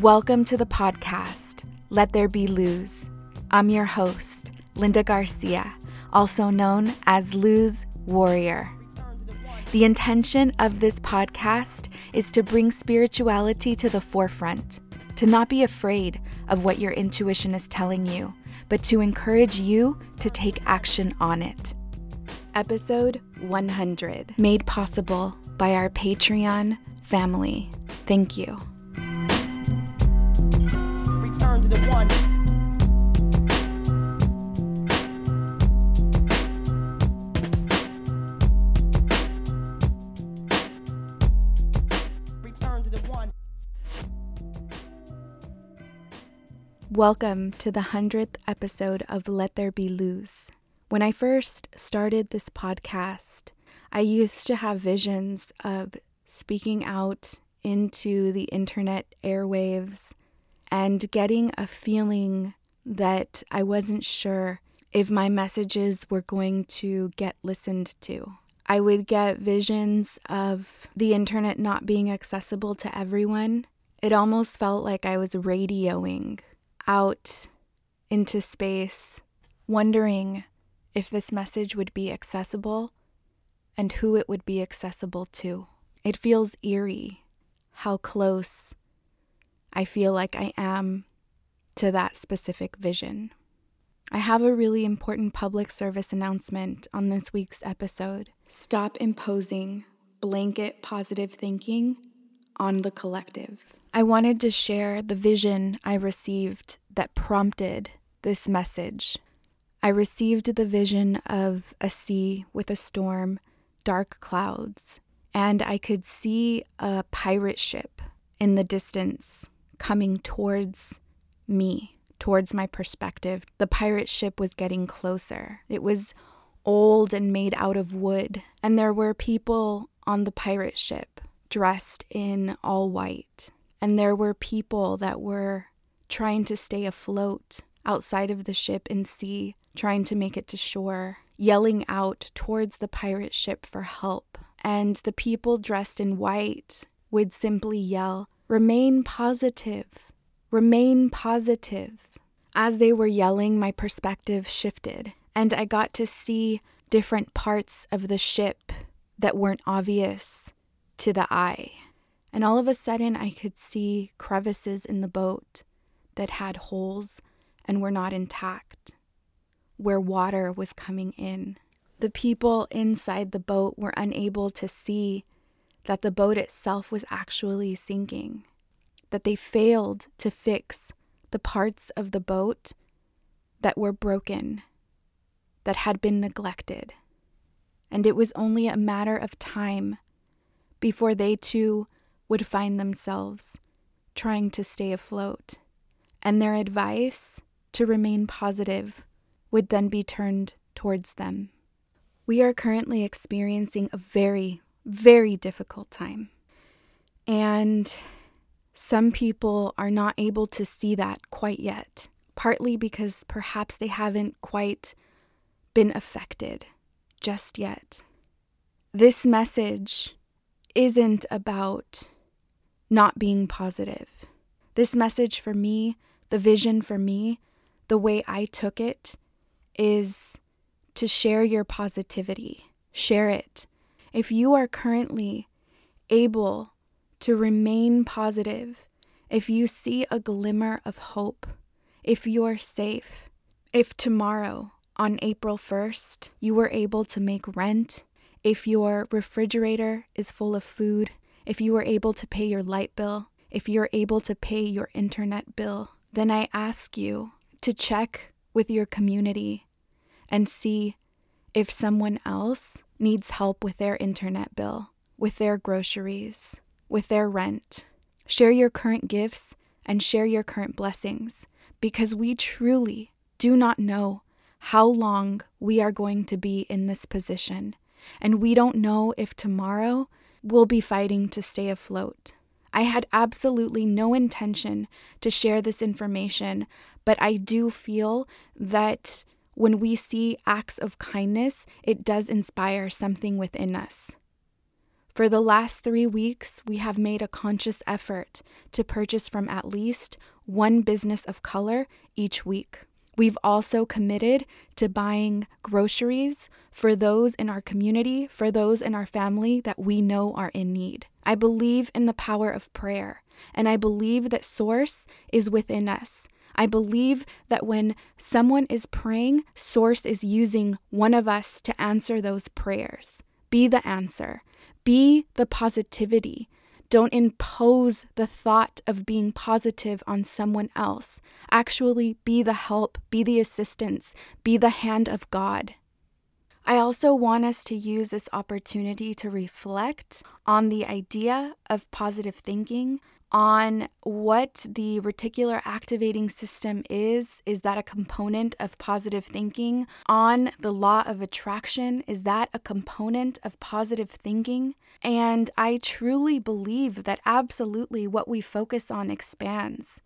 Welcome to the podcast, Let There Be Luz. I'm your host, Linda Garcia, also known as Luz Warrior. The intention of this podcast is to bring spirituality to the forefront, to not be afraid of what your intuition is telling you, but to encourage you to take action on it. Episode 100, made possible by our Patreon family. Thank you. The one. Return to the one. Welcome to the 100th episode of Let There Be Luz. When I first started this podcast, I used to have visions of speaking out into the internet airwaves and getting a feeling that I wasn't sure if my messages were going to get listened to. I would get visions of the internet not being accessible to everyone. It almost felt like I was radioing out into space, wondering if this message would be accessible and who it would be accessible to. It feels eerie how close I feel like I am to that specific vision. I have a really important public service announcement on this week's episode. Stop imposing blanket positive thinking on the collective. I wanted to share the vision I received that prompted this message. I received the vision of a sea with a storm, dark clouds, and I could see a pirate ship in the distance coming towards me, towards my perspective. The pirate ship was getting closer. It was old and made out of wood, and there were people on the pirate ship dressed in all white. And there were people that were trying to stay afloat outside of the ship and sea, trying to make it to shore, yelling out towards the pirate ship for help. And the people dressed in white would simply yell, Remain positive, remain positive. As they were yelling, my perspective shifted, and I got to see different parts of the ship that weren't obvious to the eye. And all of a sudden, I could see crevices in the boat that had holes and were not intact, where water was coming in. The people inside the boat were unable to see that the boat itself was actually sinking, that they failed to fix the parts of the boat that were broken, that had been neglected. And it was only a matter of time before they too would find themselves trying to stay afloat. And their advice to remain positive would then be turned towards them. We are currently experiencing a very, very difficult time. And some people are not able to see that quite yet, partly because perhaps they haven't quite been affected just yet. This message isn't about not being positive. This message for me, the vision for me, the way I took it is to share your positivity. Share it. If you are currently able to remain positive, if you see a glimmer of hope, if you're safe, if tomorrow, on April 1st, you were able to make rent, if your refrigerator is full of food, if you were able to pay your light bill, if you're able to pay your internet bill, then I ask you to check with your community and see if someone else needs help with their internet bill, with their groceries, with their rent. Share your current gifts and share your current blessings because we truly do not know how long we are going to be in this position, and we don't know if tomorrow we'll be fighting to stay afloat. I had absolutely no intention to share this information, but I do feel that when we see acts of kindness, it does inspire something within us. For the last three weeks, we have made a conscious effort to purchase from at least one business of color each week. We've also committed to buying groceries for those in our community, for those in our family that we know are in need. I believe in the power of prayer, and I believe that Source is within us. I believe that when someone is praying, Source is using one of us to answer those prayers. Be the answer, be the positivity. Don't impose the thought of being positive on someone else. Actually, be the help, be the assistance, be the hand of God. I also want us to use this opportunity to reflect on the idea of positive thinking, on what the reticular activating system is. Is that a component of positive thinking? On the law of attraction, is that a component of positive thinking? And I truly believe that absolutely what we focus on expands.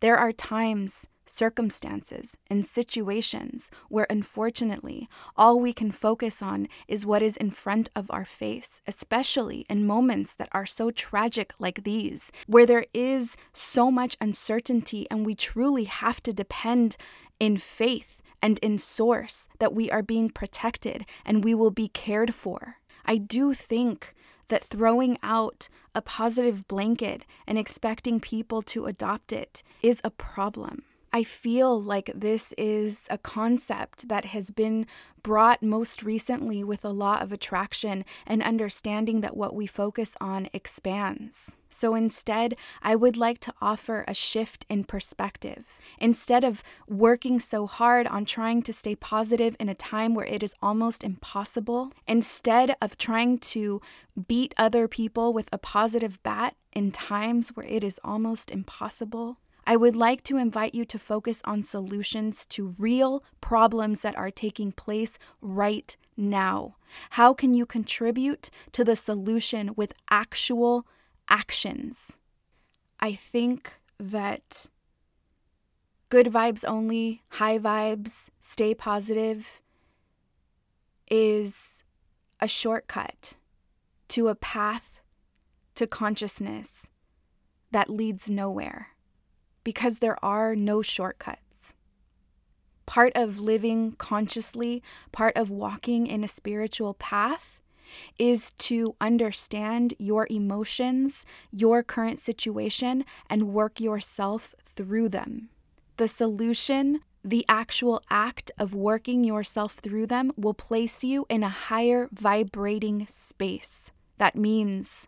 There are times circumstances, and situations where unfortunately all we can focus on is what is in front of our face, especially in moments that are so tragic like these, where there is so much uncertainty and we truly have to depend in faith and in source that we are being protected and we will be cared for. I do think that throwing out a positive blanket and expecting people to adopt it is a problem. I feel like this is a concept that has been brought most recently with the law of attraction and understanding that what we focus on expands. So instead, I would like to offer a shift in perspective. Instead of working so hard on trying to stay positive in a time where it is almost impossible, instead of trying to beat other people with a positive bat in times where it is almost impossible, I would like to invite you to focus on solutions to real problems that are taking place right now. How can you contribute to the solution with actual actions? I think that good vibes only, high vibes, stay positive is a shortcut to a path to consciousness that leads nowhere because there are no shortcuts. Part of living consciously, part of walking in a spiritual path, is to understand your emotions, your current situation, and work yourself through them. The solution, the actual act of working yourself through them, will place you in a higher vibrating space. That means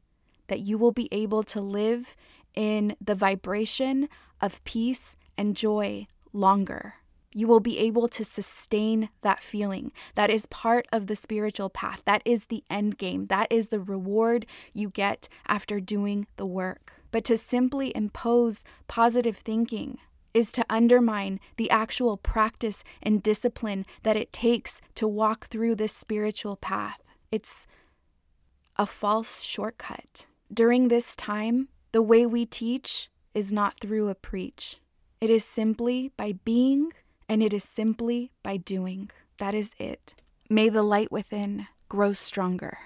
that you will be able to live in the vibration of peace and joy longer. You will be able to sustain that feeling. That is part of the spiritual path. That is the end game. That is the reward you get after doing the work. But to simply impose positive thinking is to undermine the actual practice and discipline that it takes to walk through this spiritual path. It's a false shortcut. During this time, the way we teach is not through a preach. It is simply by being, and it is simply by doing. That is it. May the light within grow stronger.